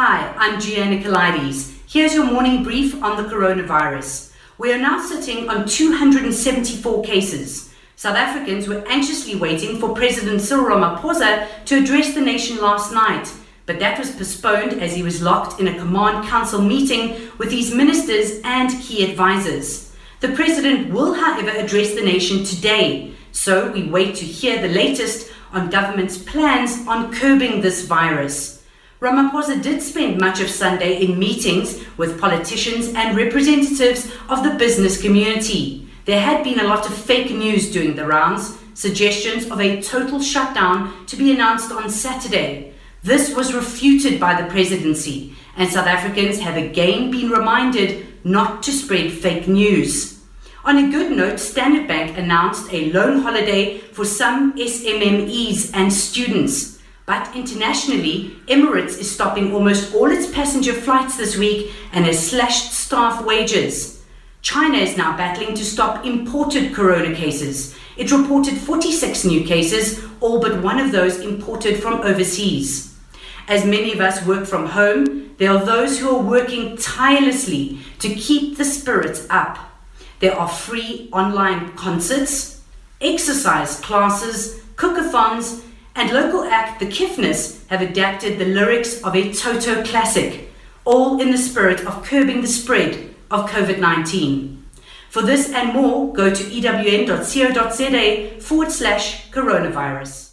Hi, I'm Gia Nicolaides. Here's your morning brief on the coronavirus. We are now sitting on 274 cases. South Africans were anxiously waiting for President Cyril Ramaphosa to address the nation last night, but that was postponed as he was locked in a command council meeting with his ministers and key advisors. The president will, however, address the nation today, so we wait to hear the latest on government's plans on curbing this virus. Ramaphosa did spend much of Sunday in meetings with politicians and representatives of the business community. There had been a lot of fake news doing the rounds, suggestions of a total shutdown to be announced on Saturday. This was refuted by the presidency, and South Africans have again been reminded not to spread fake news. On a good note, Standard Bank announced a loan holiday for some SMMEs and students. But internationally, Emirates is stopping almost all its passenger flights this week and has slashed staff wages. China is now battling to stop imported corona cases. It reported 46 new cases, all but one of those imported from overseas. As many of us work from home, there are those who are working tirelessly to keep the spirits up. There are free online concerts, exercise classes, cookathons, and local act The Kiffness have adapted the lyrics of a Toto classic, all in the spirit of curbing the spread of COVID 19. For this and more, go to ewn.co.za forward slash coronavirus.